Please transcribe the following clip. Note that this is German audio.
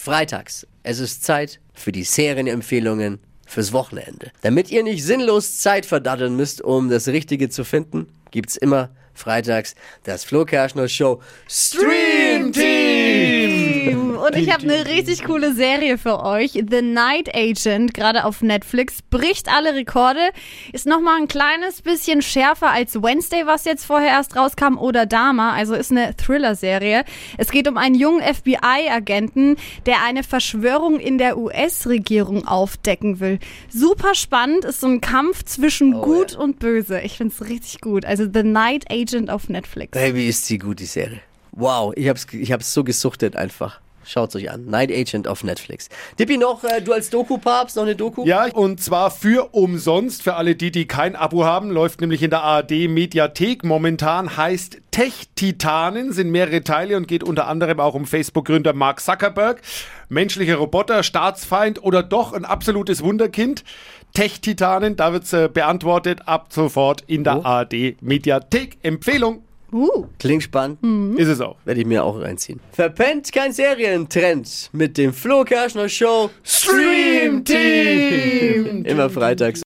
freitags. Es ist Zeit für die Serienempfehlungen fürs Wochenende. Damit ihr nicht sinnlos Zeit verdatteln müsst, um das Richtige zu finden, gibt's immer freitags das Flo Kerschner Show Stream. Und ich habe eine richtig coole Serie für euch. The Night Agent, gerade auf Netflix, bricht alle Rekorde. Ist nochmal ein kleines bisschen schärfer als Wednesday, was jetzt vorher erst rauskam, oder Dama. Also ist eine Thriller-Serie. Es geht um einen jungen FBI-Agenten, der eine Verschwörung in der US-Regierung aufdecken will. Super spannend, ist so ein Kampf zwischen Oh, Gut ja. und Böse. Ich find's richtig gut. Also The Night Agent auf Netflix. Baby, ist sie gut, die Serie. Wow, ich hab's, ich hab's so gesuchtet einfach. Schaut's euch an. Night Agent auf Netflix. Dippi noch, äh, du als Doku-Papst, noch eine Doku? Ja, und zwar für umsonst, für alle die, die kein Abo haben, läuft nämlich in der ARD Mediathek momentan, heißt Tech-Titanen, sind mehrere Teile und geht unter anderem auch um Facebook-Gründer Mark Zuckerberg. Menschlicher Roboter, Staatsfeind oder doch ein absolutes Wunderkind? Tech-Titanen, da wird's äh, beantwortet ab sofort in der Oh. ARD Mediathek. Empfehlung Uh. Klingt spannend. ist es auch. Werde ich mir auch reinziehen. Verpennt kein Serientrend mit dem Flo Kerschner Show Stream Team. Immer freitags